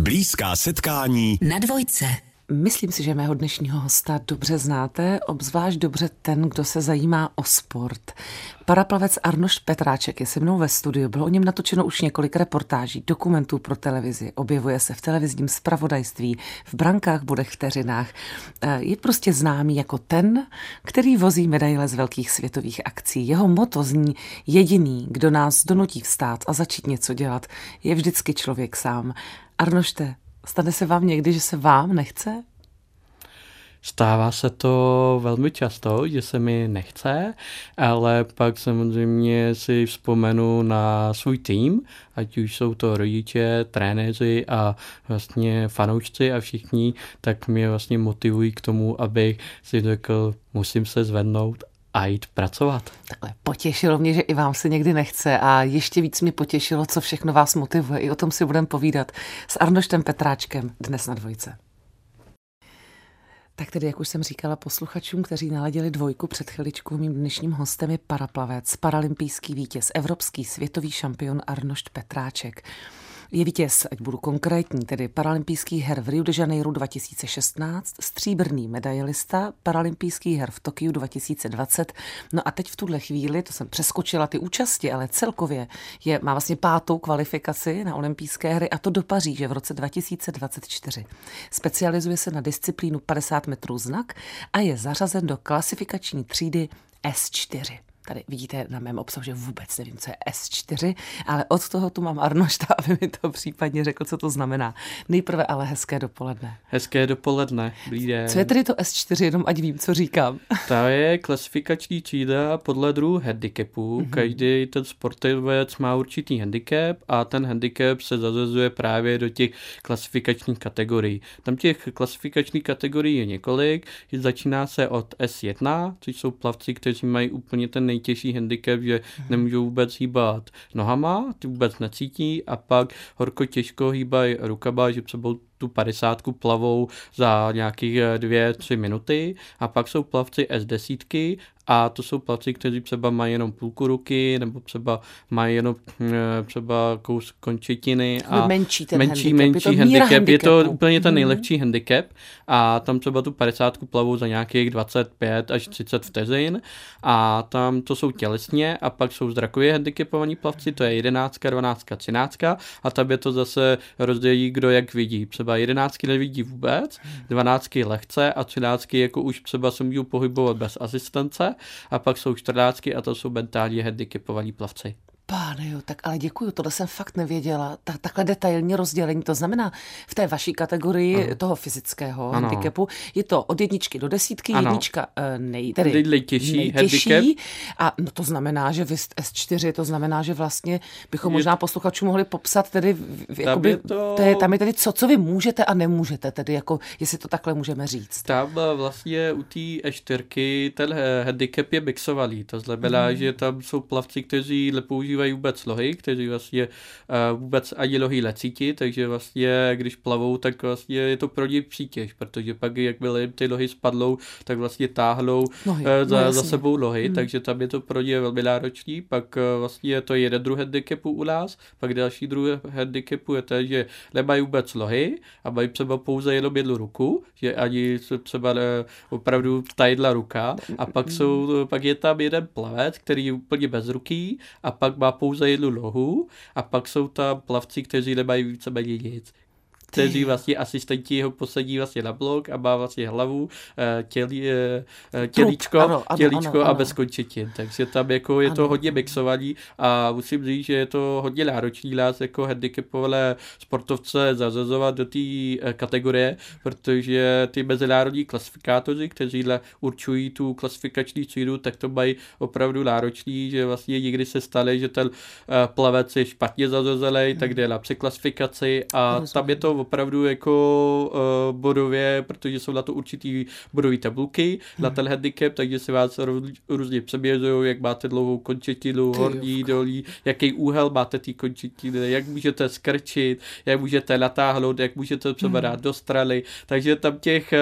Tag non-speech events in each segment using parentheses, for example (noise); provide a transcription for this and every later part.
Blízká setkání na dvojce. Myslím si, že mého dnešního hosta dobře znáte, obzvlášť dobře ten, kdo se zajímá o sport. Paraplavec Arnošt Petráček je se mnou ve studiu. Bylo o něm natočeno už několik reportáží, dokumentů pro televizi. Objevuje se v televizním spravodajství, v brankách, bodech, vteřinách. Eh, je prostě známý jako ten, který vozí medaile z velkých světových akcí. Jeho moto zní jediný, kdo nás donutí vstát a začít něco dělat, je vždycky člověk sám. Arnošte, Stane se vám někdy, že se vám nechce? Stává se to velmi často, že se mi nechce, ale pak samozřejmě si vzpomenu na svůj tým, ať už jsou to rodiče, trenéři a vlastně fanoušci a všichni, tak mě vlastně motivují k tomu, abych si řekl, musím se zvednout a jít pracovat. Takhle potěšilo mě, že i vám se někdy nechce a ještě víc mě potěšilo, co všechno vás motivuje. I o tom si budeme povídat s Arnoštem Petráčkem dnes na dvojce. Tak tedy, jak už jsem říkala posluchačům, kteří naladili dvojku před chviličkou, mým dnešním hostem je paraplavec, paralympijský vítěz, evropský světový šampion Arnošt Petráček je vítěz, ať budu konkrétní, tedy paralympijský her v Rio de Janeiro 2016, stříbrný medailista paralympijský her v Tokiu 2020. No a teď v tuhle chvíli, to jsem přeskočila ty účasti, ale celkově je, má vlastně pátou kvalifikaci na olympijské hry a to do Paříže v roce 2024. Specializuje se na disciplínu 50 metrů znak a je zařazen do klasifikační třídy S4. Tady vidíte na mém obsahu, že vůbec nevím, co je S4, ale od toho tu mám Arnošta, (laughs) aby mi to případně řekl, co to znamená. Nejprve ale hezké dopoledne. Hezké dopoledne, den. Co je tedy to S4, jenom ať vím, co říkám. (laughs) To je klasifikační třída podle druhu handicapu. Mm-hmm. Každý ten sportovec má určitý handicap a ten handicap se zazazuje právě do těch klasifikačních kategorií. Tam těch klasifikačních kategorií je několik. Začíná se od S1, což jsou plavci, kteří mají úplně ten nejtěžší handicap, že nemůžou vůbec hýbat nohama, ty vůbec necítí a pak horko těžko hýbají rukama, že sebou tu padesátku plavou za nějakých eh, dvě, tři minuty a pak jsou plavci S10 a to jsou plavci, kteří třeba mají jenom půlku ruky nebo třeba mají jenom eh, třeba kous končetiny a menší, ten menší, handicap. menší je to handicap. Je to úplně ten mhm. nejlehčí mm-hmm. handicap a tam třeba tu padesátku plavou za nějakých 25 až 30 vteřin a tam to jsou tělesně a pak jsou zrakově handicapovaní plavci, to je 11, 12, 13 a tam je to zase rozdělí, kdo jak vidí. Třeba třeba jedenáctky nevidí vůbec, dvanáctky lehce a třináctky jako už třeba se můžou pohybovat bez asistence a pak jsou čtrnáctky a to jsou mentálně handicapovaní plavci. Páne jo, tak ale děkuju, tohle jsem fakt nevěděla. Ta, takhle detailní rozdělení, to znamená v té vaší kategorii ano. toho fyzického ano. handicapu je to od jedničky do desítky, ano. jednička eh, nej, tedy nejtěžší, nejtěžší a no to znamená, že vy S4, to znamená, že vlastně bychom je, možná posluchačům mohli popsat tedy, jakoby, tam, je to... To je, tam je tedy co, co vy můžete a nemůžete, tedy jako, jestli to takhle můžeme říct. Tam eh, vlastně u té E4 ten eh, handicap je mixovaný, to znamená, hmm. že tam jsou plavci, kteří nepoužívají vůbec lohy, kteří vlastně uh, vůbec ani lohy necítí, takže vlastně když plavou, tak vlastně je to pro ně přítěž, protože pak jakmile ty lohy spadlou, tak vlastně táhnou nohy, uh, za, no za sebou lohy, hmm. takže tam je to pro ně velmi náročný, pak uh, vlastně je to jeden druh handicapu u nás, pak další druh handicapu je to, že nemají vůbec lohy a mají třeba pouze jenom jednu ruku, že ani třeba ne, opravdu tajdla ruka. A pak jsou, pak je tam jeden plavec, který je úplně bez ruky a pak má pouze jednu nohu a pak jsou tam plavci, kteří nemají víceméně nic kteří vlastně asistenti ho posadí vlastně na blok a má vlastně hlavu, eh, tělí, eh, eh, tělíčko, ano, ano, tělíčko ano, ano. a bez končetin. Takže tam jako je ano. to hodně mixovaný a musím říct, že je to hodně náročný nás jako handicapované sportovce zazazovat do té kategorie, protože ty mezinárodní klasifikátoři, kteří určují tu klasifikační třídu, tak to mají opravdu náročný, že vlastně nikdy se stane, že ten plavec je špatně zazazený, tak jde na překlasifikaci a tam je to opravdu jako uh, bodově, protože jsou na to určitý bodové tabulky hmm. na ten handicap, takže se vás různě přebězují, jak máte dlouhou končetinu, horní, dolí, jaký úhel máte ty končetiny, jak můžete skrčit, jak můžete natáhnout, jak můžete třeba hmm. dát do strany, takže tam těch uh,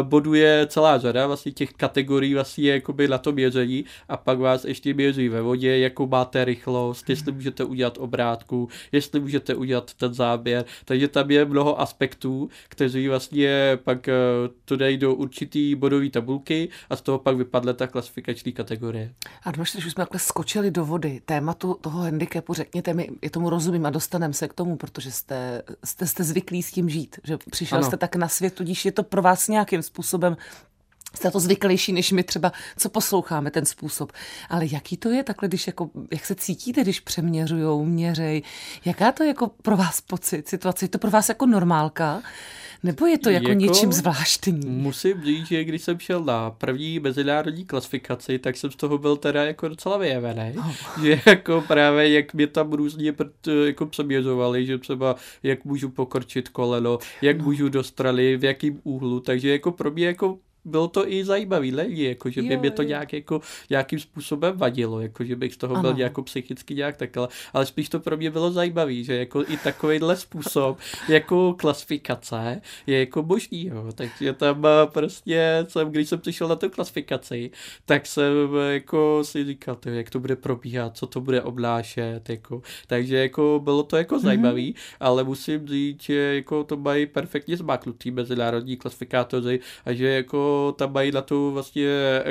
uh, bodů je celá řada, vlastně těch kategorií vlastně je jakoby na to měření a pak vás ještě měří ve vodě, jakou máte rychlost, jestli hmm. můžete udělat obrátku, jestli můžete udělat ten záběr, takže tam tam je mnoho aspektů, kteří vlastně pak to dají do určitý bodové tabulky a z toho pak vypadne ta klasifikační kategorie. A když už jsme takhle skočili do vody, tématu toho handicapu, řekněte mi, je tomu rozumím a dostaneme se k tomu, protože jste, jste, jste zvyklí s tím žít, že přišel ano. jste tak na svět, tudíž je to pro vás nějakým způsobem jste to zvyklejší, než my třeba, co posloucháme, ten způsob. Ale jaký to je takhle, když jako, jak se cítíte, když přeměřujou, měřej? Jaká to je jako pro vás pocit, situace? Je to pro vás jako normálka? Nebo je to jako, jako něčím zvláštní? Musím říct, že když jsem šel na první mezinárodní klasifikaci, tak jsem z toho byl teda jako docela vyjevený. Oh. Že jako právě jak mě tam různě jako přeměřovali, že třeba jak můžu pokorčit koleno, jak no. můžu dostrali, v jakým úhlu, takže jako pro mě jako bylo to i zajímavý lidi, jako že by jo, mě to nějak jako, nějakým způsobem vadilo, jako že bych z toho ano. byl jako psychicky nějak takhle, ale spíš to pro mě bylo zajímavý, že jako i takovýhle způsob jako klasifikace je jako božný, jo. takže tam eh, prostě jsem, když jsem přišel na tu klasifikaci, tak jsem jako si říkal, to, jak to bude probíhat, co to bude obnášet, jako, takže jako bylo to jako mm-hmm. zajímavý, ale musím říct, že jako to mají perfektně zmáknutý mezinárodní klasifikátoři a že jako tam mají na tu vlastně,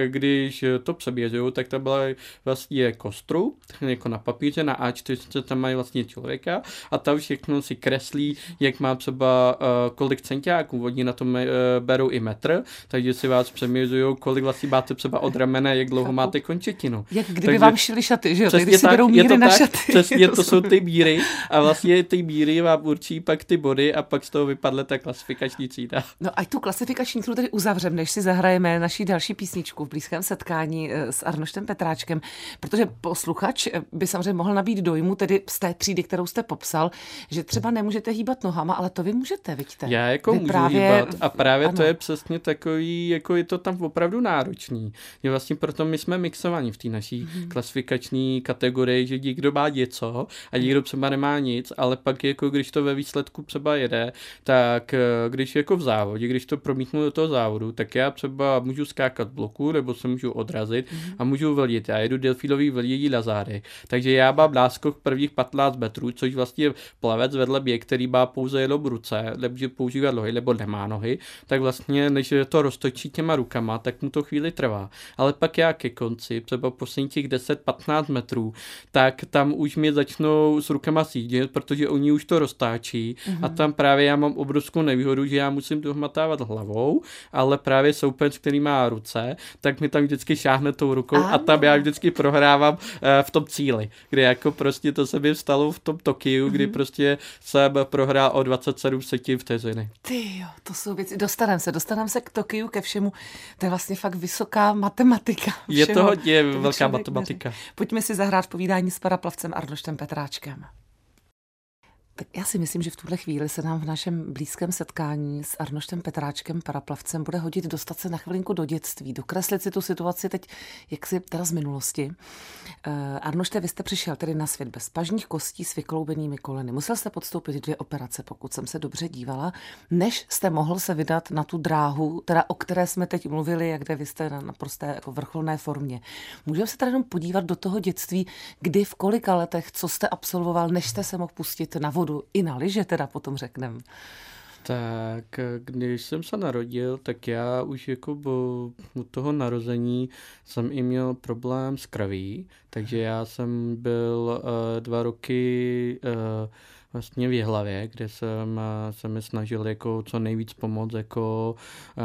když to přeběžují, tak tam byla vlastně kostru, jako na papíře, na A4 tam mají vlastně člověka a tam všechno si kreslí, jak má třeba uh, kolik centiáků, oni na tom uh, berou i metr, takže si vás přeměřují, kolik vlastně máte třeba od ramene, jak dlouho máte končetinu. Jak kdyby takže, vám šili šaty, že jo? Přesně tak, berou míry na tak, šaty. Přesně, to jsou ty (laughs) míry a vlastně ty míry vám určí pak ty body a pak z toho vypadne ta klasifikační třída. No a tu klasifikační třídu tady uzavřeme, než si zahrajeme naší další písničku v blízkém setkání eh, s Arnoštem Petráčkem, protože posluchač eh, by samozřejmě mohl nabít dojmu, tedy z té třídy, kterou jste popsal, že třeba nemůžete hýbat nohama, ale to vy můžete, vidíte. Já jako vy můžu právě... hýbat a právě ano. to je přesně takový, jako je to tam opravdu náročný. Je vlastně proto my jsme mixovaní v té naší hmm. klasifikační kategorii, že někdo má něco a někdo třeba nemá nic, ale pak jako když to ve výsledku třeba jede, tak eh, když jako v závodě, když to promítnu do toho závodu, tak já já třeba můžu skákat bloku, nebo se můžu odrazit mm-hmm. a můžu velit. Já jedu delfínový veldění na zádech. Takže já mám náskok prvních 15 metrů, což vlastně plavec vedle mě, který má pouze jenom ruce, nemůže používat nohy, nebo nemá nohy, tak vlastně, než to roztočí těma rukama, tak mu to chvíli trvá. Ale pak já ke konci, třeba poslední těch 10-15 metrů, tak tam už mě začnou s rukama sídit, protože oni už to roztáčí mm-hmm. a mhm. tam právě já mám obrovskou nevýhodu, že já musím dohmatávat hlavou, ale právě soupeř, který má ruce, tak mi tam vždycky šáhne tou rukou ano. a tam já vždycky prohrávám uh, v tom cíli, kdy jako prostě to se mi stalo v tom Tokiu, kdy mm-hmm. prostě jsem prohrál o 27 setin vteřiny. Ty jo, to jsou věci. Dostaneme se, dostaneme se k Tokiu, ke všemu. To je vlastně fakt vysoká matematika. Všeho. Je to hodně velká matematika. Neří. Pojďme si zahrát povídání s paraplavcem Arnoštem Petráčkem. Tak já si myslím, že v tuhle chvíli se nám v našem blízkém setkání s Arnoštem Petráčkem, paraplavcem, bude hodit dostat se na chvilinku do dětství, dokreslit si tu situaci teď, jak si teda z minulosti. Uh, Arnošte, vy jste přišel tedy na svět bez pažních kostí s vykloubenými koleny. Musel jste podstoupit dvě operace, pokud jsem se dobře dívala, než jste mohl se vydat na tu dráhu, teda o které jsme teď mluvili, jak kde vy jste na naprosté jako vrcholné formě. Můžeme se teda jenom podívat do toho dětství, kdy v kolika letech, co jste absolvoval, než jste se mohl pustit na vodu vodu i na liže teda potom řekneme. Tak když jsem se narodil, tak já už jako u toho narození jsem i měl problém s krví, takže já jsem byl uh, dva roky uh, vlastně v hlavě, kde jsem eh, se mi snažil jako co nejvíc pomoct jako uh,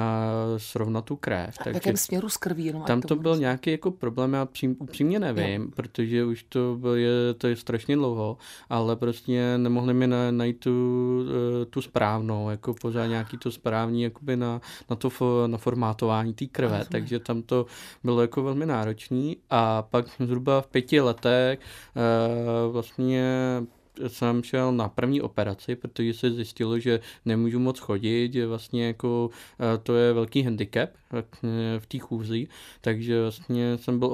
srovnat tu krev. A v jakém směru s krví? Jenom tam to, byl nějaký jako problém, já přím, upřímně nevím, jo. protože už to byl, je, to je strašně dlouho, ale prostě nemohli mi na, najít tu, uh, tu správnou, jako pořád nějaký to správní jakoby na, na to na formátování té krve, takže tam to bylo jako velmi náročný a pak zhruba v pěti letech uh, vlastně jsem šel na první operaci, protože se zjistilo, že nemůžu moc chodit, že vlastně jako eh, to je velký handicap eh, v té chůzi, takže vlastně jsem byl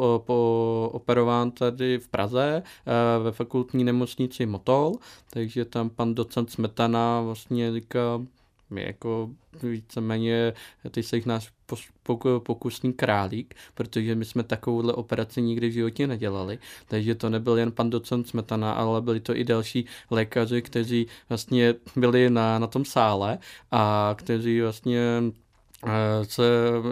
operován tady v Praze eh, ve fakultní nemocnici Motol, takže tam pan docent Smetana vlastně říkal, jako víceméně ty jsi náš pokusný králík, protože my jsme takovouhle operaci nikdy v životě nedělali. Takže to nebyl jen pan docent Smetana, ale byli to i další lékaři, kteří vlastně byli na, na tom sále a kteří vlastně se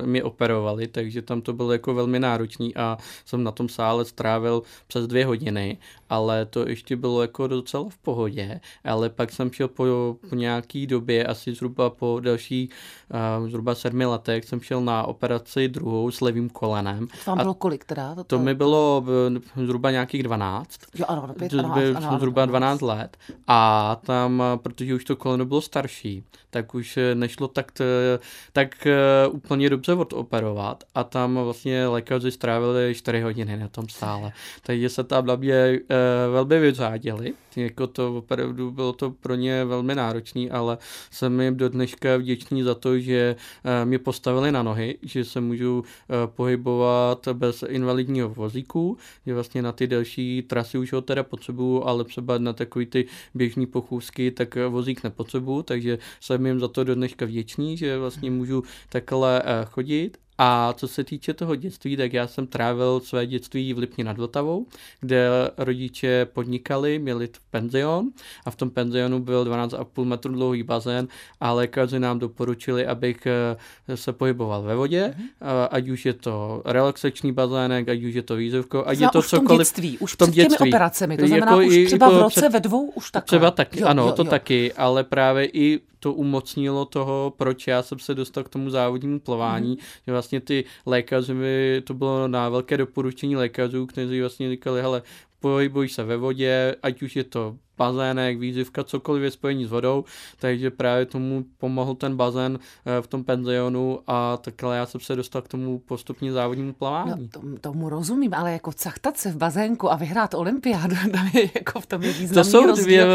mi operovali, takže tam to bylo jako velmi náročný a jsem na tom sále strávil přes dvě hodiny, ale to ještě bylo jako docela v pohodě, ale pak jsem šel po, po nějaký době, asi zhruba po další, uh, zhruba sedmi letech, jsem šel na operaci druhou s levým kolenem. To vám bylo kolik teda? To, to mi bylo zhruba nějakých 12. Jo, ano, no, pět, ano, ano, ano, zhruba 12 let a tam, protože už to koleno bylo starší, tak už nešlo tak, tak úplně dobře odoperovat a tam vlastně lékaři strávili 4 hodiny na tom stále. Takže se tam na mě e, velmi vyřádili. Jako to opravdu bylo to pro ně velmi náročný, ale jsem jim do dneška vděčný za to, že e, mě postavili na nohy, že se můžu e, pohybovat bez invalidního vozíku, že vlastně na ty delší trasy už ho teda potřebuju, ale třeba na takový ty běžní pochůzky, tak vozík nepotřebuju, takže jsem jim za to do dneška vděčný, že vlastně můžu takhle eh, chodit a co se týče toho dětství, tak já jsem trávil své dětství v Lipně nad Vltavou, kde rodiče podnikali, měli penzion a v tom penzionu byl 12,5 metru dlouhý bazén a lékaři nám doporučili, abych eh, se pohyboval ve vodě, mm-hmm. ať už je to relaxační bazének, ať už je to výzivko, ať je to už cokoliv. V tom dětství, už v tom před těmi dětství. operacemi, to znamená jako už třeba v roce před, ve dvou už takhle. Třeba taky, jo, ano, jo, to jo. taky, ale právě i to umocnilo toho, proč já jsem se dostal k tomu závodnímu plování, mm. že vlastně ty lékaři mi, to bylo na velké doporučení lékařů, kteří vlastně říkali, hele, pohybuj se ve vodě, ať už je to bazének, výzivka, cokoliv je spojení s vodou, takže právě tomu pomohl ten bazén eh, v tom penzionu a takhle já jsem se dostal k tomu postupně závodnímu plavání. No, tomu rozumím, ale jako cachtat se v bazénku a vyhrát olympiádu, (laughs) tam je jako v tom je významný to jsou rozdíl. Dvě,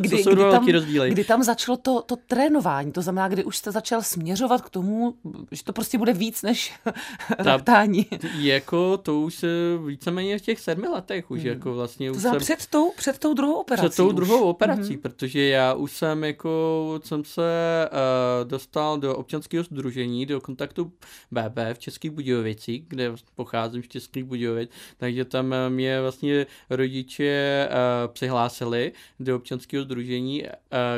to kdy, jsou kdy dva tam, rozdíly. Kdy tam začalo to, to trénování, to znamená, kdy už jste začal směřovat k tomu, že to prostě bude víc než (laughs) raptání. Jako to už se víceméně v těch sedmi letech už hmm. jako vlastně. To už jsem, před, tou, před tou druhou operací. Před tou druhou operací mm-hmm. protože já už jsem jako, jsem se uh, dostal do občanského združení, do kontaktu BB v Českých Budějovicích, kde pocházím z Českých Budějovic, takže tam mě vlastně rodiče uh, přihlásili do občanského združení uh,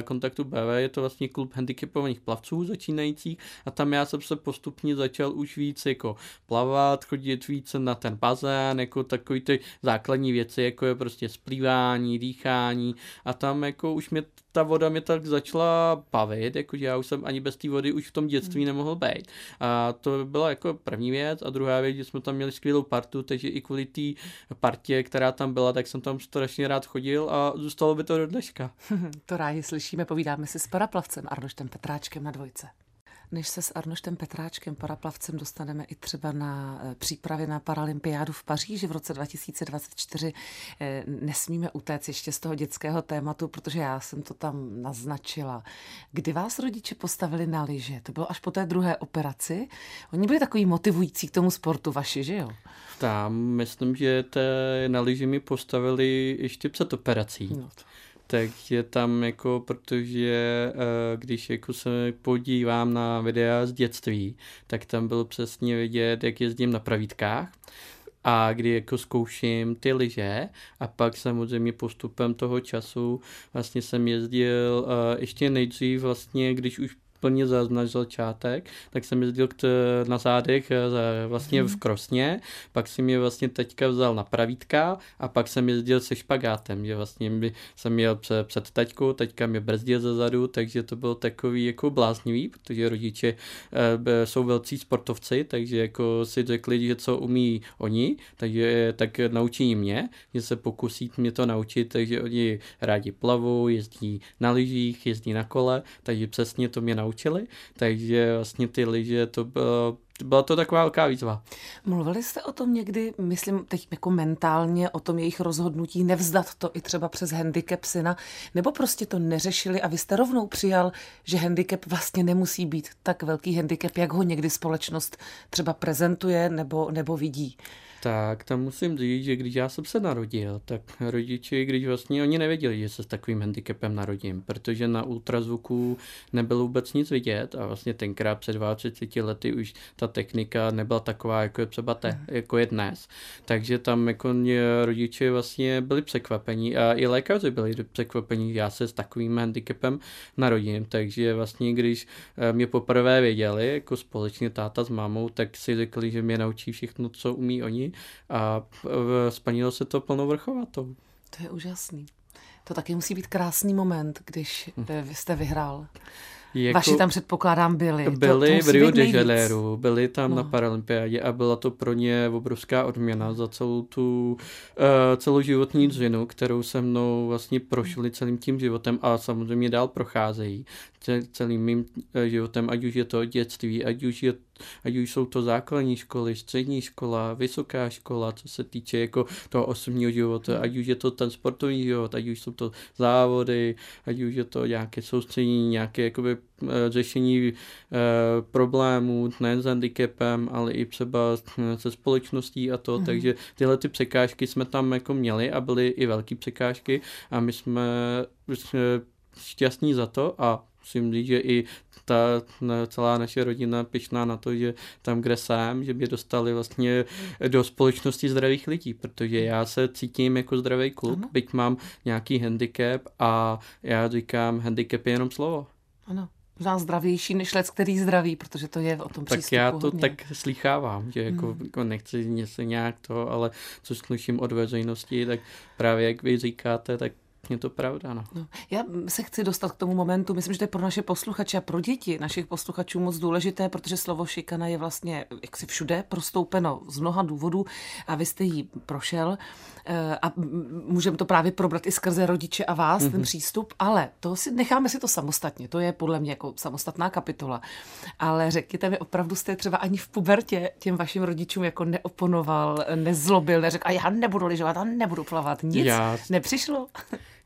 kontaktu BB, je to vlastně klub handicapovaných plavců začínajících a tam já jsem se postupně začal už víc jako plavat, chodit více na ten bazén, jako takový ty základní věci, jako je prostě splývání, dýchání a tam jako už mě ta voda mě tak začala bavit, jakože já už jsem ani bez té vody už v tom dětství hmm. nemohl být. A to byla jako první věc a druhá věc, že jsme tam měli skvělou partu, takže i kvůli té partě, která tam byla, tak jsem tam strašně rád chodil a zůstalo by to do dneška. (laughs) to rádi slyšíme, povídáme si s paraplavcem Arnoštem Petráčkem na dvojce. Než se s Arnoštem Petráčkem, paraplavcem, dostaneme i třeba na eh, přípravy na Paralympiádu v Paříži v roce 2024, eh, nesmíme utéct ještě z toho dětského tématu, protože já jsem to tam naznačila. Kdy vás rodiče postavili na lyže? To bylo až po té druhé operaci. Oni byli takový motivující k tomu sportu vaši, že jo? Tam myslím, že te na lyži mi postavili ještě před operací. No to takže tam jako, protože eh, když jako se podívám na videa z dětství, tak tam bylo přesně vidět, jak jezdím na pravítkách a kdy jako zkouším ty lyže a pak samozřejmě postupem toho času vlastně jsem jezdil uh, ještě nejdřív vlastně, když už plně za náš začátek, tak jsem jezdil k na zádech eh, vlastně v Krosně, pak si mě vlastně teďka vzal na pravítka a pak jsem jezdil se špagátem, že vlastně jsem měl před, před taťkou, teďka mě brzdil ze zadu, takže to bylo takový jako bláznivý, protože rodiče e, jsou velcí sportovci, takže jako si řekli, že co umí oni, takže tak naučí mě, že se pokusí mě to naučit, takže oni rádi plavou, jezdí na lyžích, jezdí na kole, takže přesně to mě naučí naučili, takže vlastně ty lyže to bylo byla to taková velká výzva. Mluvili jste o tom někdy, myslím teď jako mentálně, o tom jejich rozhodnutí nevzdat to i třeba přes handicap syna, nebo prostě to neřešili a vy jste rovnou přijal, že handicap vlastně nemusí být tak velký handicap, jak ho někdy společnost třeba prezentuje nebo, nebo vidí? Tak, tam musím říct, že když já jsem se narodil, tak rodiči, když vlastně oni nevěděli, že se s takovým handicapem narodím, protože na ultrazvuku nebylo vůbec nic vidět a vlastně tenkrát před 20 lety už ta technika nebyla taková, jako je třeba te, mhm. jako je dnes. Takže tam jako rodiče vlastně byli překvapení a i lékaři byli překvapení, že já se s takovým handicapem narodím, takže vlastně když eh, mě poprvé věděli, jako společně táta s mámou, tak si řekli, že mě naučí všechno, co umí oni a splnilo se to plnou vrchovatou. To je úžasný. To taky musí být krásný moment, když hm. jste vyhrál. Jako, Vaši tam předpokládám byli. Byli to, to v Rio de Janeiro, byli tam no. na Paralympiádě a byla to pro ně obrovská odměna za celou tu uh, celou životní dřinu, kterou se mnou vlastně prošli celým tím životem a samozřejmě dál procházejí celým mým eh, životem, ať už je to dětství, ať už, je, ať už jsou to základní školy, střední škola, vysoká škola, co se týče jako toho osobního života, ať už je to ten sportovní život, ať už jsou to závody, ať už je to nějaké soustředění, nějaké jakoby řešení eh, problémů nejen s handicapem, ale i třeba se společností a to, mm. takže tyhle ty překážky jsme tam jako měli a byly i velké překážky a my jsme, jsme šťastní za to a musím říct, že i ta celá naše rodina pišná na to, že tam, kde jsem, že by dostali vlastně do společnosti zdravých lidí, protože já se cítím jako zdravý kluk, ano. byť mám nějaký handicap a já říkám, handicap je jenom slovo. Ano možná zdravější než lec, který zdraví, protože to je o tom Tak já to hodně. tak slýchávám, že jako, hmm. jako nechci něco nějak to, ale co slyším od veřejnosti, tak právě jak vy říkáte, tak je to pravda, no. no. Já se chci dostat k tomu momentu, myslím, že to je pro naše posluchače a pro děti našich posluchačů moc důležité, protože slovo šikana je vlastně jaksi všude prostoupeno z mnoha důvodů a vy jste jí prošel a můžeme to právě probrat i skrze rodiče a vás, mm-hmm. ten mhm. přístup, ale to si necháme si to samostatně, to je podle mě jako samostatná kapitola. Ale řekněte mi, opravdu jste třeba ani v pubertě těm vašim rodičům jako neoponoval, nezlobil, neřekl, a já nebudu lyžovat a nebudu plavat, nic já... nepřišlo? (laughs)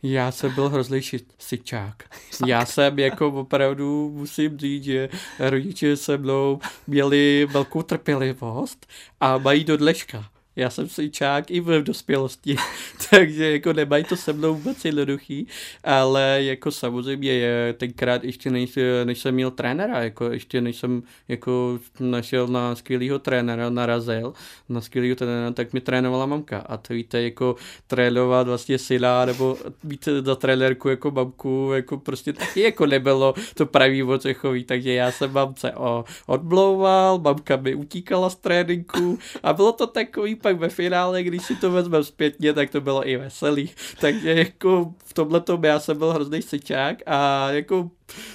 Já jsem byl hrozný sičák. Já jsem jako opravdu musím říct, že rodiče se mnou měli velkou trpělivost a mají do dleška. Já jsem sejčák i v dospělosti, (laughs) takže jako nemají to se mnou vůbec jednoduchý, ale jako samozřejmě je tenkrát ještě než, než jsem měl trenéra, jako ještě než jsem jako našel na skvělého trenéra, narazil na skvělého trenéra, tak mi trénovala mamka. A to víte, jako trénovat vlastně syna nebo být za trenérku jako mamku, jako prostě taky jako nebylo to pravý ocechový, takže já jsem mamce o, odblouval, mamka mi utíkala z tréninku a bylo to takový pak ve finále, když si to vezmeme zpětně, tak to bylo i veselý. Takže jako v tomhle já jsem byl hrozný sečák a jako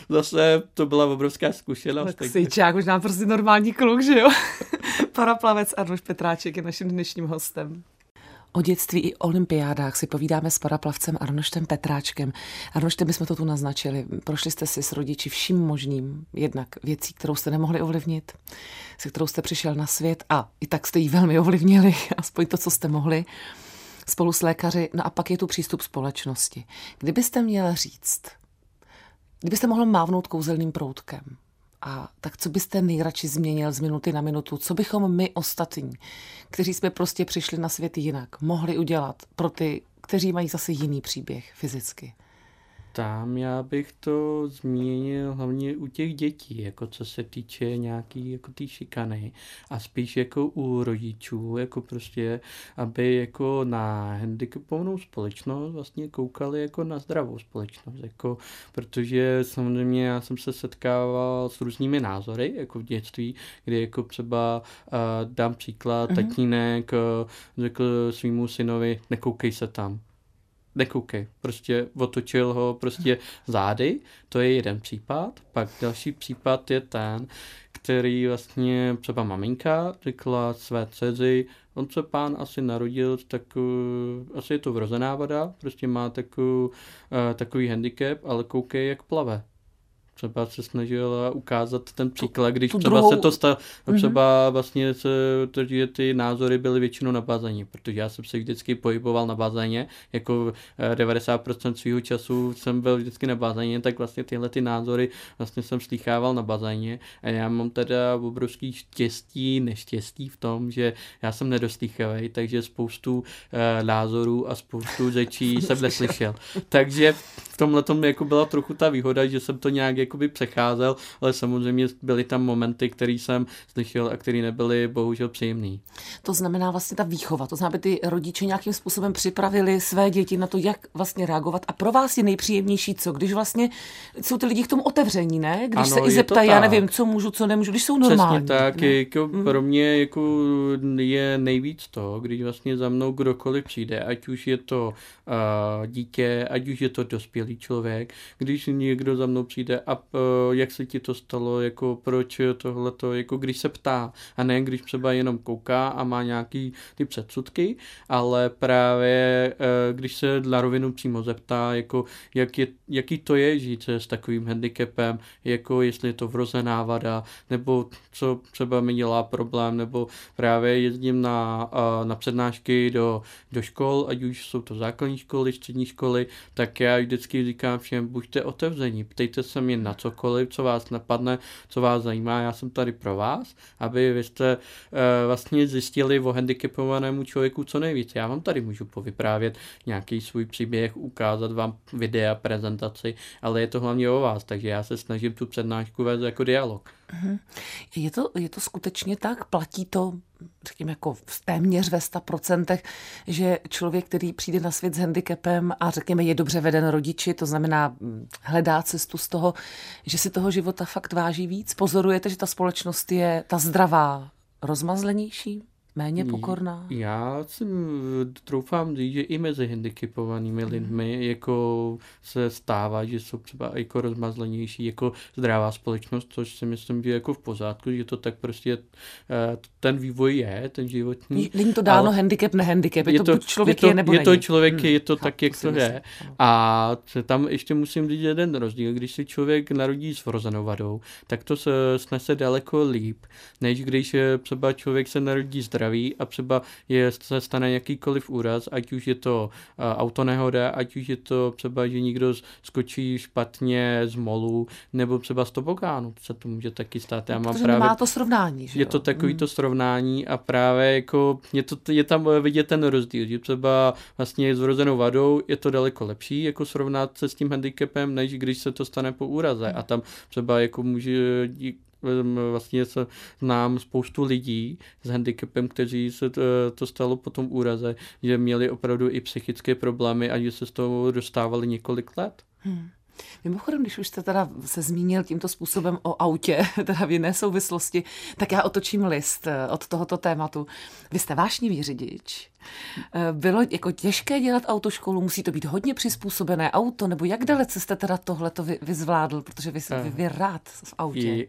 zase to byla obrovská zkušenost. Tak takže... sečák, už nám prostě normální kluk, že jo? (laughs) Paraplavec Arnoš Petráček je naším dnešním hostem. O dětství i olympiádách si povídáme s paraplavcem Arnoštem Petráčkem. Arnošte, my jsme to tu naznačili. Prošli jste si s rodiči vším možným, jednak věcí, kterou jste nemohli ovlivnit, se kterou jste přišel na svět a i tak jste ji velmi ovlivnili, (laughs) aspoň to, co jste mohli spolu s lékaři. No a pak je tu přístup společnosti. Kdybyste měl říct, kdybyste mohl mávnout kouzelným proutkem, a tak co byste nejradši změnil z minuty na minutu? Co bychom my ostatní, kteří jsme prostě přišli na svět jinak, mohli udělat pro ty, kteří mají zase jiný příběh fyzicky? Tam já bych to zmínil hlavně u těch dětí, jako co se týče nějaký jako tý šikany a spíš jako u rodičů, jako prostě, aby jako na handicapovanou společnost vlastně koukali jako na zdravou společnost, jako, protože samozřejmě já jsem se setkával s různými názory, jako v dětství, kdy jako třeba uh, dám příklad, mm-hmm. tatínek uh, řekl svýmu synovi, nekoukej se tam, nekoukej, prostě otočil ho prostě zády, to je jeden případ, pak další případ je ten, který vlastně třeba maminka řekla své dceři, on se pán asi narodil, tak uh, asi je to vrozená vada, prostě má takový, uh, takový handicap, ale koukej, jak plave. Třeba se snažila ukázat ten příklad, když tu třeba druhou... se to stalo, mm-hmm. třeba vlastně se, to, že ty názory byly většinou na bazéně, protože já jsem se vždycky pohyboval na bazéně, jako 90% eh, svého času jsem byl vždycky na bazéně, tak vlastně tyhle ty názory vlastně jsem slýchával na bazéně a já mám teda obrovský štěstí, neštěstí v tom, že já jsem nedoslýchavý, takže spoustu uh, názorů a spoustu řečí jsem (laughs) neslyšel. Takže v tomhle tom jako byla trochu ta výhoda, že jsem to nějak jakoby přecházel, ale samozřejmě byly tam momenty, které jsem slyšel a které nebyly bohužel příjemné. To znamená vlastně ta výchova, to znamená, ty rodiče nějakým způsobem připravili své děti na to, jak vlastně reagovat. A pro vás je nejpříjemnější co, když vlastně jsou ty lidi k tomu otevření, ne? Když ano, se i zeptají, já nevím, co můžu, co nemůžu, když jsou normální. Přesně tak, ne? jako mm. pro mě jako je nejvíc to, když vlastně za mnou kdokoliv přijde, ať už je to uh, dítě, ať už je to dospělý člověk, když někdo za mnou přijde a uh, jak se ti to stalo, jako proč tohleto, jako když se ptá a ne když třeba jenom kouká a má nějaký ty předsudky, ale právě uh, když se na rovinu přímo zeptá, jako jak je, jaký to je žít s takovým handicapem, jako jestli je to vrozená vada, nebo co třeba mi dělá problém, nebo právě jezdím na, na přednášky do, do škol, ať už jsou to základní školy, střední školy, tak já vždycky říkám všem, buďte otevření, ptejte se mě na cokoliv, co vás napadne, co vás zajímá, já jsem tady pro vás, aby vy jste uh, vlastně zjistili o handicapovanému člověku co nejvíc. Já vám tady můžu povyprávět nějaký svůj příběh, ukázat vám videa, prezentaci, ale je to hlavně o vás, takže já se snažím tu přednášku vést jako dialog. Je to, je to skutečně tak? Platí to, řekněme, jako v téměř ve 100%, že člověk, který přijde na svět s handicapem a řekněme je dobře veden rodiči, to znamená mm, hledá cestu z toho, že si toho života fakt váží víc? Pozorujete, že ta společnost je ta zdravá, rozmazlenější? Méně pokorná? Já si troufám říct, že i mezi handicapovanými hmm. lidmi jako se stává, že jsou třeba jako rozmazlenější jako zdravá společnost, což si myslím, že jako v pořádku, že to tak prostě eh, ten vývoj je, ten životní. Není to dáno ale handicap, nehandicap, je, je to, to člověk je, to, je nebo Je to člověk, hmm. je to hmm. tak, jak to je. A tam ještě musím říct jeden rozdíl. Když si člověk narodí s vrozenou vadou, tak to se snese daleko líp, než když třeba člověk se narodí zdravý zdraví a třeba je, se stane jakýkoliv úraz, ať už je to autonehoda, ať už je to třeba, že někdo skočí špatně z molu, nebo třeba z tobogánu, se to může taky stát. Já mám právě, má to srovnání, že Je to takový mm. to srovnání a právě jako je, to, je tam vidět ten rozdíl, že třeba vlastně s vrozenou vadou je to daleko lepší, jako srovnat se s tím handicapem, než když se to stane po úraze a tam třeba jako může vlastně se znám spoustu lidí s handicapem, kteří se to, to stalo po tom úraze, že měli opravdu i psychické problémy a že se z toho dostávali několik let. Hmm. Mimochodem, když už jste teda se zmínil tímto způsobem o autě, (laughs) teda v jiné souvislosti, tak já otočím list eh, od tohoto tématu. Vy jste vášnivý řidič. Eh, bylo jako těžké dělat autoškolu, musí to být hodně přizpůsobené auto, nebo jak dalece jste teda tohleto vy, vyzvládl, protože vy, vy, vy rád v autě.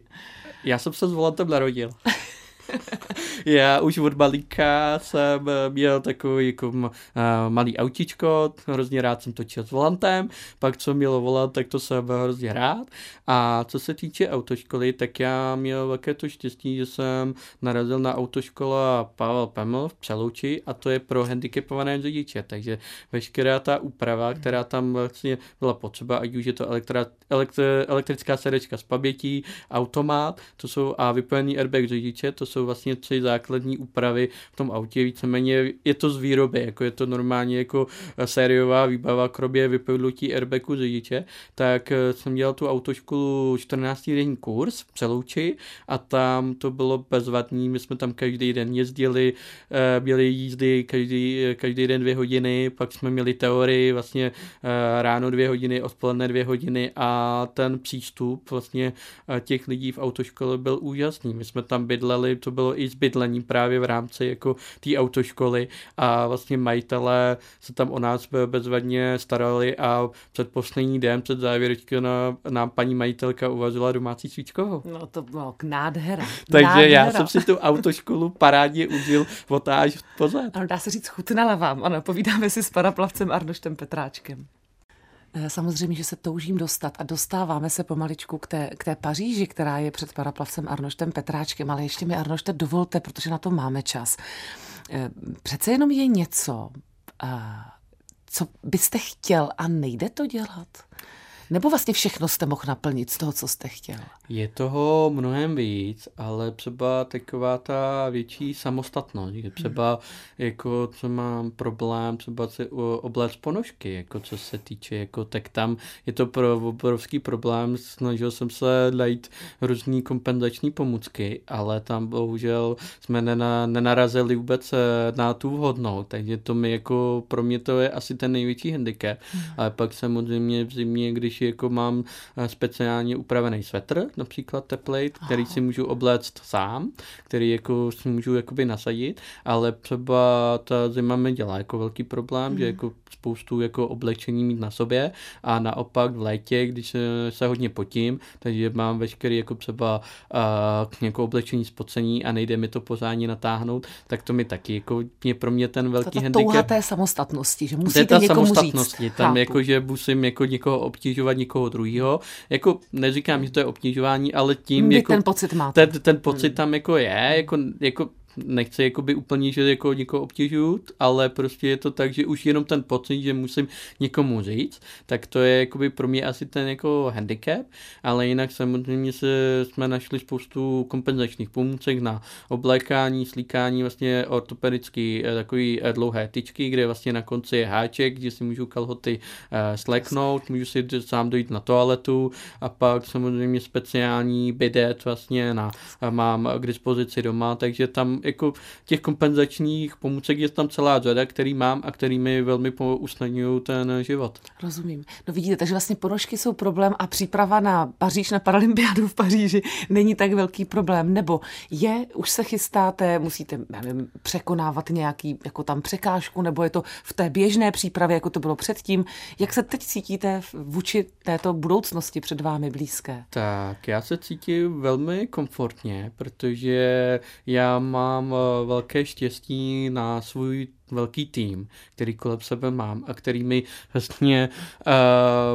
Já jsem se s volantem narodil. (laughs) (laughs) Já už od malíka jsem eh, měl takový jako uh, malý autičko, hrozně rád jsem točil s volantem, pak co mělo volant, tak to jsem hrozně rád. A co se týče autoškoly, tak já měl velké to štěstí, že jsem narazil na autoškola Pavel Peml v Přelouči a to je pro handicapované řidiče, takže veškerá ta úprava, která tam vlastně byla potřeba, ať už je to elektra, elektr, elektrická sedečka s pamětí, automat, to jsou a vypojený airbag řidiče, to jsou vlastně tři základní úpravy v tom autě, víceméně je to z výroby, jako je to normálně jako sériová výbava, krobě vypnutí airbagu řidiče, tak eh, jsem dělal tu autoškolu 14 denní kurz v Přelouči a tam to bylo bezvadný, my jsme tam každý den jezdili, eh, měli jízdy každý, každý den dvě hodiny, pak jsme měli teorii vlastně eh, ráno dvě hodiny, odpoledne dvě hodiny a ten přístup vlastně těch lidí v autoškole byl úžasný. My jsme tam bydleli, to bylo i s bydlením právě v rámci jako té autoškoly a vlastně majitelé se tam o nás bezvadně starali a před poslední den, před závěrečkou na, nám paní majitelka uvařila domácí svíčkovou. No to bylo k nádhera. (laughs) Takže nádhera. já jsem si tu autoškolu parádně užil otáž pozad. Ano, dá se říct, chutnala vám. Ano, povídáme si s paraplavcem Arnoštem Petráčkem. Eh, samozřejmě, že se toužím dostat a dostáváme se pomaličku k té, k té Paříži, která je před paraplavcem Arnoštem Petráčkem, ale ještě mi Arnošte dovolte, protože na to máme čas. Eh, přece jenom je něco, co byste chtěl a nejde to dělat? Nebo vlastně všechno jste mohl naplnit z toho, co jste chtěl? Je toho mnohem víc, ale třeba taková ta větší samostatnost, že třeba hmm. jako co mám problém, třeba si obléct ponožky, jako co se týče, jako tak tam je to pro obrovský problém, snažil jsem se najít různý kompenzační pomůcky, ale tam bohužel jsme nena, nenarazili vůbec eh, na tu vhodnou, takže to mi jako, pro mě to je asi ten největší handicap, hmm. ale pak samozřejmě v zimě, když jako mám eh, speciálně upravený svetr, například teplej, který si můžu obléct sám, který jako si můžu jakoby nasadit, ale třeba ta zima mi dělá jako velký problém, mm. že jako spoustu jako oblečení mít na sobě a naopak v létě, když se, se hodně potím, takže mám veškerý jako třeba uh, jako oblečení spocení a nejde mi to pořádně natáhnout, tak to mi taky jako je pro mě ten velký to handicap. Touha té samostatnosti, že musíte ta někomu samostatnosti, říct. Tam jako, že musím jako někoho obtěžovat, někoho druhého. Jako neříkám, že to je obtěžování, ale tím Vy jako... ten pocit máte. Ten, ten pocit hmm. tam jako je, jako, jako nechci jakoby úplně, že jako někoho obtěžuju, ale prostě je to tak, že už jenom ten pocit, že musím někomu říct, tak to je jakoby pro mě asi ten jako handicap, ale jinak samozřejmě se, jsme našli spoustu kompenzačních pomůcek na oblékání, slíkání, vlastně ortopedický eh, takový eh, dlouhé tyčky, kde vlastně na konci je háček, kde si můžu kalhoty uh, sleknout, můžu si sám dojít na toaletu a pak samozřejmě speciální bidet vlastně na, mám k dispozici doma, takže tam jako těch kompenzačních pomůcek je tam celá řada, který mám a který mi velmi usnadňují ten život. Rozumím. No vidíte, takže vlastně ponožky jsou problém a příprava na Paříž, na Paralympiádu v Paříži není tak velký problém. Nebo je, už se chystáte, musíte nevím, překonávat nějaký jako tam překážku, nebo je to v té běžné přípravě, jako to bylo předtím. Jak se teď cítíte vůči této budoucnosti před vámi blízké? Tak, já se cítím velmi komfortně, protože já mám mám eh, velké štěstí na svůj velký tým, který kolem sebe mám a který mi vlastně uh,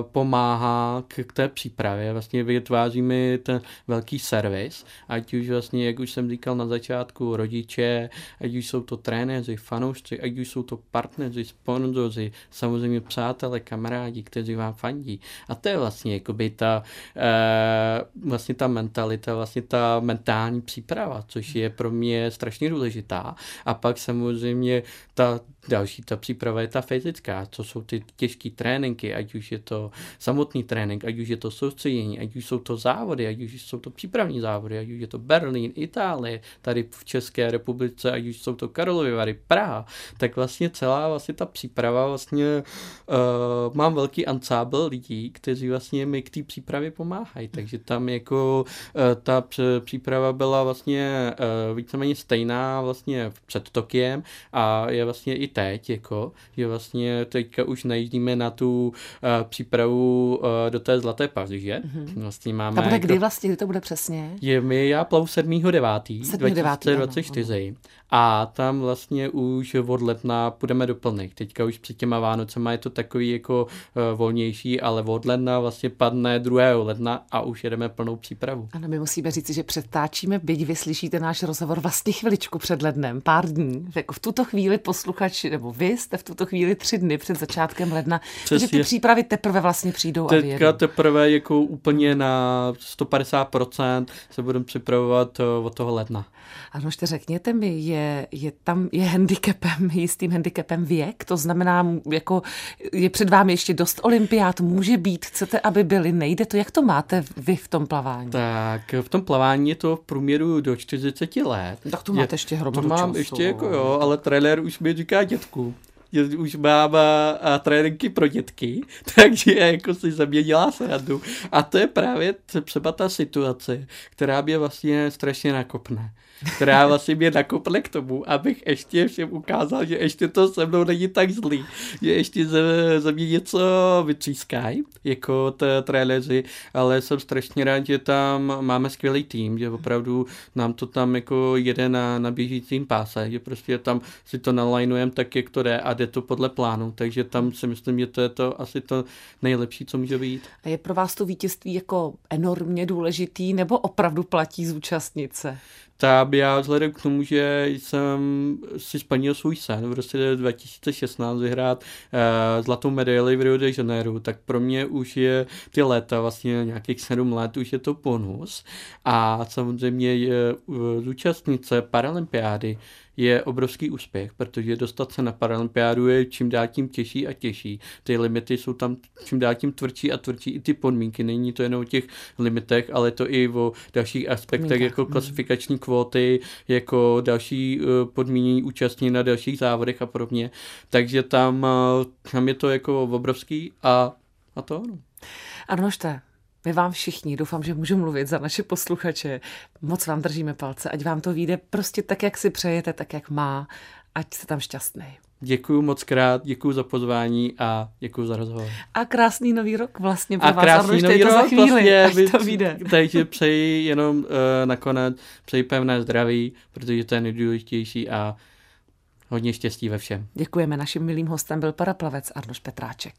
pomáhá k, k té přípravě. Vlastně vytváříme ten velký servis, ať už vlastně, jak už jsem říkal na začátku, rodiče, ať už jsou to trenéři, fanoušci, ať už jsou to partneři, sponzoři, samozřejmě přátelé, kamarádi, kteří vám fandí. A to je vlastně jakoby ta, uh, vlastně ta mentalita, vlastně ta mentální příprava, což je pro mě strašně důležitá. A pak samozřejmě ta ta další ta příprava je ta fyzická, co jsou ty těžké tréninky, ať už je to samotný trénink, ať už je to soustředění, ať už jsou to závody, ať už jsou to přípravní závody, ať už je to Berlín, Itálie, tady v České republice, ať už jsou to Karlovy Vary, Praha, tak vlastně celá vlastně ta příprava vlastně uh, mám velký ansábl lidí, kteří vlastně mi k té přípravě pomáhají, takže tam jako uh, ta příprava byla vlastně uh, víceméně stejná vlastně před Tokiem a je vlastně i teď, jako, že vlastně teďka už najíždíme na tu uh, přípravu uh, do té Zlaté Paříže. Mm-hmm. Vlastně máme... A bude kdy vlastně, kdy to bude přesně? Je mi, já plavu 7.9. 2024. A tam vlastně už od letna půjdeme do plných. Teďka už před těma Vánocema je to takový jako uh, volnější, ale od ledna vlastně padne 2. ledna a už jedeme plnou přípravu. Ano, my musíme říct, že přetáčíme, byť vy slyšíte náš rozhovor vlastně chviličku před lednem, pár dní. Jako v tuto chvíli posluchači, nebo vy jste v tuto chvíli tři dny před začátkem ledna, takže ty přípravy teprve vlastně přijdou Teďka a vyjedou. teprve jako úplně na 150% se budeme připravovat eh, od toho ledna. Ano, ještě řekněte mi, je, je tam je handicapem, (laughs) jistým handicapem věk? To znamená, jako je před vámi ještě dost olympiát, může být, chcete, aby byly, nejde to? Jak to máte vy v tom plavání? Tak v tom plavání je to v průměru do 40 let. Tak to máte je, ještě hromadu To mám času. ještě jako jo, ale trenér už mi říká dětku už mám a, a tréninky pro dětky, (laughs) takže jako si ze mě dělá srandu. A to je právě třeba ta situace, která mě vlastně strašně nakopne která vlastně mě nakopne k tomu, abych ještě všem ukázal, že ještě to se mnou není tak zlý, že ještě ze, ze mě něco vytřískají, jako t- trenéři, ale jsem strašně rád, že tam máme skvělý tým, že opravdu nám to tam jako jede na, na běžícím páse, že prostě tam si to nalajnujeme tak, jak to jde a jde to podle plánu, takže tam si myslím, že to je to asi to nejlepší, co může být. A je pro vás to vítězství jako enormně důležitý, nebo opravdu platí zúčastnit se? Tak já vzhledem k tomu, že jsem si splnil svůj sen v roce 2016 vyhrát uh, zlatou medaili v Rio de Janeiro, tak pro mě už je ty léta, vlastně nějakých sedm let, už je to bonus. A samozřejmě je, uh, zúčastnit se paralympiády je obrovský úspěch, protože dostat se na paralympiádu je čím dál tím těžší a těžší. Ty limity jsou tam čím dál tím tvrdší a tvrdší i ty podmínky. Není to jenom o těch limitech, ale to i o dalších aspektech, Podmínkách. jako hmm. klasifikační kvóty, jako další eh, podmínění účastní na dalších závodech a podobně. Takže tam, eh, tam je to jako obrovský a, a to ano. Arnošte, my vám všichni, doufám, že můžu mluvit za naše posluchače, moc vám držíme palce, ať vám to vyjde prostě tak, jak si přejete, tak, jak má, ať jste tam šťastný. Děkuji moc krát, děkuji za pozvání a děkuji za rozhovor. A krásný nový rok vlastně pro a vás, krásný nový to rok, za chvíli, vlastně, až to vyjde. Takže přeji jenom uh, nakonec, přeji pevné zdraví, protože to je nejdůležitější a hodně štěstí ve všem. Děkujeme. Naším milým hostem byl paraplavec Arnoš Petráček.